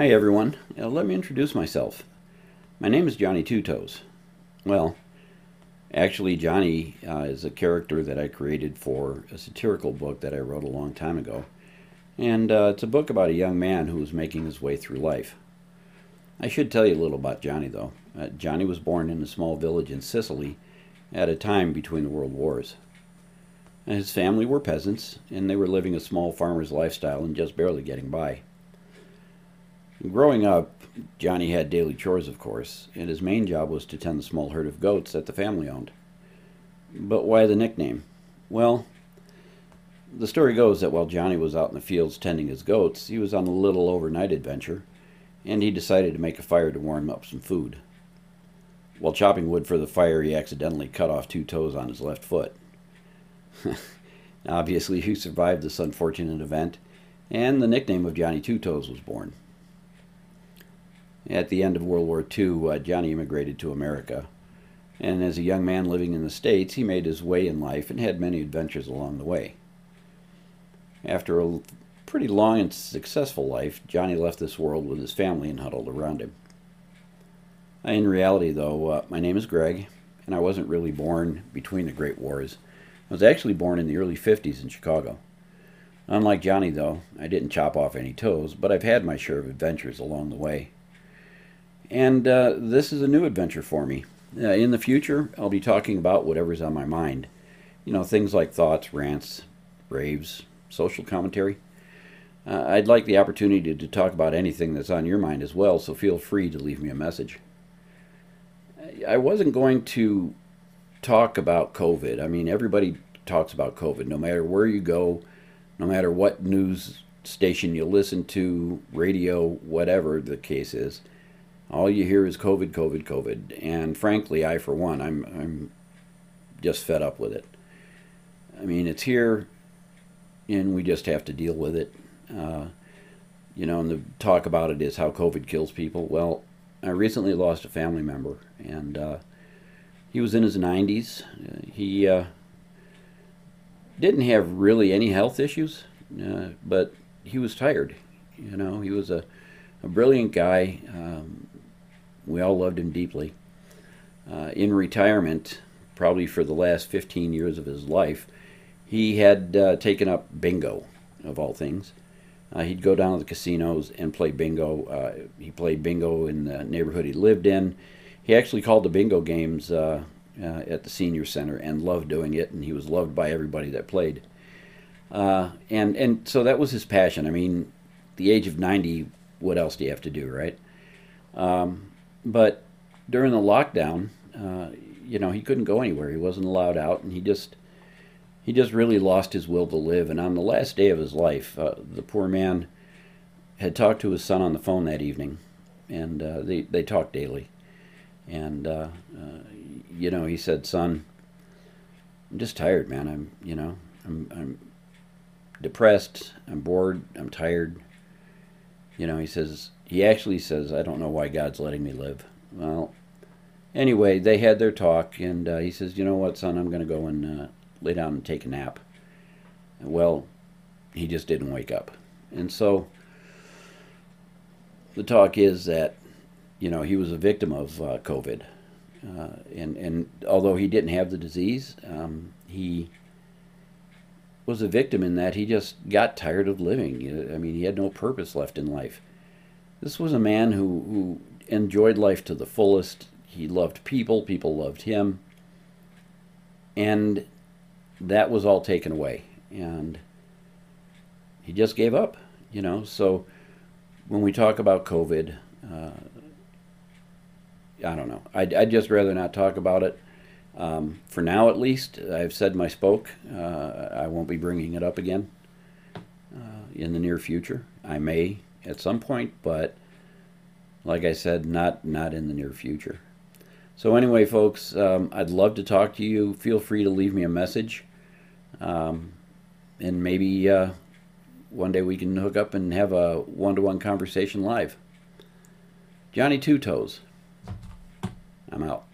Hi everyone, uh, let me introduce myself. My name is Johnny Two Toes. Well, actually Johnny uh, is a character that I created for a satirical book that I wrote a long time ago. And uh, it's a book about a young man who is making his way through life. I should tell you a little about Johnny though. Uh, Johnny was born in a small village in Sicily at a time between the world wars. His family were peasants, and they were living a small farmer's lifestyle and just barely getting by. Growing up, Johnny had daily chores, of course, and his main job was to tend the small herd of goats that the family owned. But why the nickname? Well, the story goes that while Johnny was out in the fields tending his goats, he was on a little overnight adventure, and he decided to make a fire to warm up some food. While chopping wood for the fire, he accidentally cut off two toes on his left foot. Obviously, he survived this unfortunate event, and the nickname of Johnny Two Toes was born. At the end of World War II, uh, Johnny immigrated to America, and as a young man living in the States, he made his way in life and had many adventures along the way. After a pretty long and successful life, Johnny left this world with his family and huddled around him. In reality, though, uh, my name is Greg, and I wasn't really born between the Great Wars. I was actually born in the early 50s in Chicago. Unlike Johnny, though, I didn't chop off any toes, but I've had my share of adventures along the way. And uh, this is a new adventure for me. Uh, in the future, I'll be talking about whatever's on my mind. You know, things like thoughts, rants, raves, social commentary. Uh, I'd like the opportunity to talk about anything that's on your mind as well, so feel free to leave me a message. I wasn't going to talk about COVID. I mean, everybody talks about COVID, no matter where you go, no matter what news station you listen to, radio, whatever the case is. All you hear is COVID, COVID, COVID. And frankly, I, for one, I'm, I'm just fed up with it. I mean, it's here, and we just have to deal with it. Uh, you know, and the talk about it is how COVID kills people. Well, I recently lost a family member, and uh, he was in his 90s. He uh, didn't have really any health issues, uh, but he was tired. You know, he was a, a brilliant guy. Um, we all loved him deeply. Uh, in retirement, probably for the last 15 years of his life, he had uh, taken up bingo, of all things. Uh, he'd go down to the casinos and play bingo. Uh, he played bingo in the neighborhood he lived in he actually called the bingo games uh, uh, at the senior center and loved doing it, and he was loved by everybody that played. And and so that was his passion. I mean, the age of ninety, what else do you have to do, right? Um, but during the lockdown, uh, you know, he couldn't go anywhere. He wasn't allowed out, and he just he just really lost his will to live. And on the last day of his life, uh, the poor man had talked to his son on the phone that evening, and uh, they they talked daily. And, uh, uh, you know, he said, son, I'm just tired, man. I'm, you know, I'm, I'm depressed. I'm bored. I'm tired. You know, he says, he actually says, I don't know why God's letting me live. Well, anyway, they had their talk, and uh, he says, you know what, son, I'm going to go and uh, lay down and take a nap. Well, he just didn't wake up. And so the talk is that you know, he was a victim of uh, COVID. Uh, and, and although he didn't have the disease, um, he was a victim in that he just got tired of living. I mean, he had no purpose left in life. This was a man who, who enjoyed life to the fullest. He loved people, people loved him. And that was all taken away. And he just gave up, you know. So when we talk about COVID, uh, I don't know. I'd, I'd just rather not talk about it. Um, for now, at least, I've said my spoke. Uh, I won't be bringing it up again uh, in the near future. I may at some point, but like I said, not not in the near future. So anyway, folks, um, I'd love to talk to you. Feel free to leave me a message, um, and maybe uh, one day we can hook up and have a one-to-one conversation live. Johnny Two Toes. I'm out.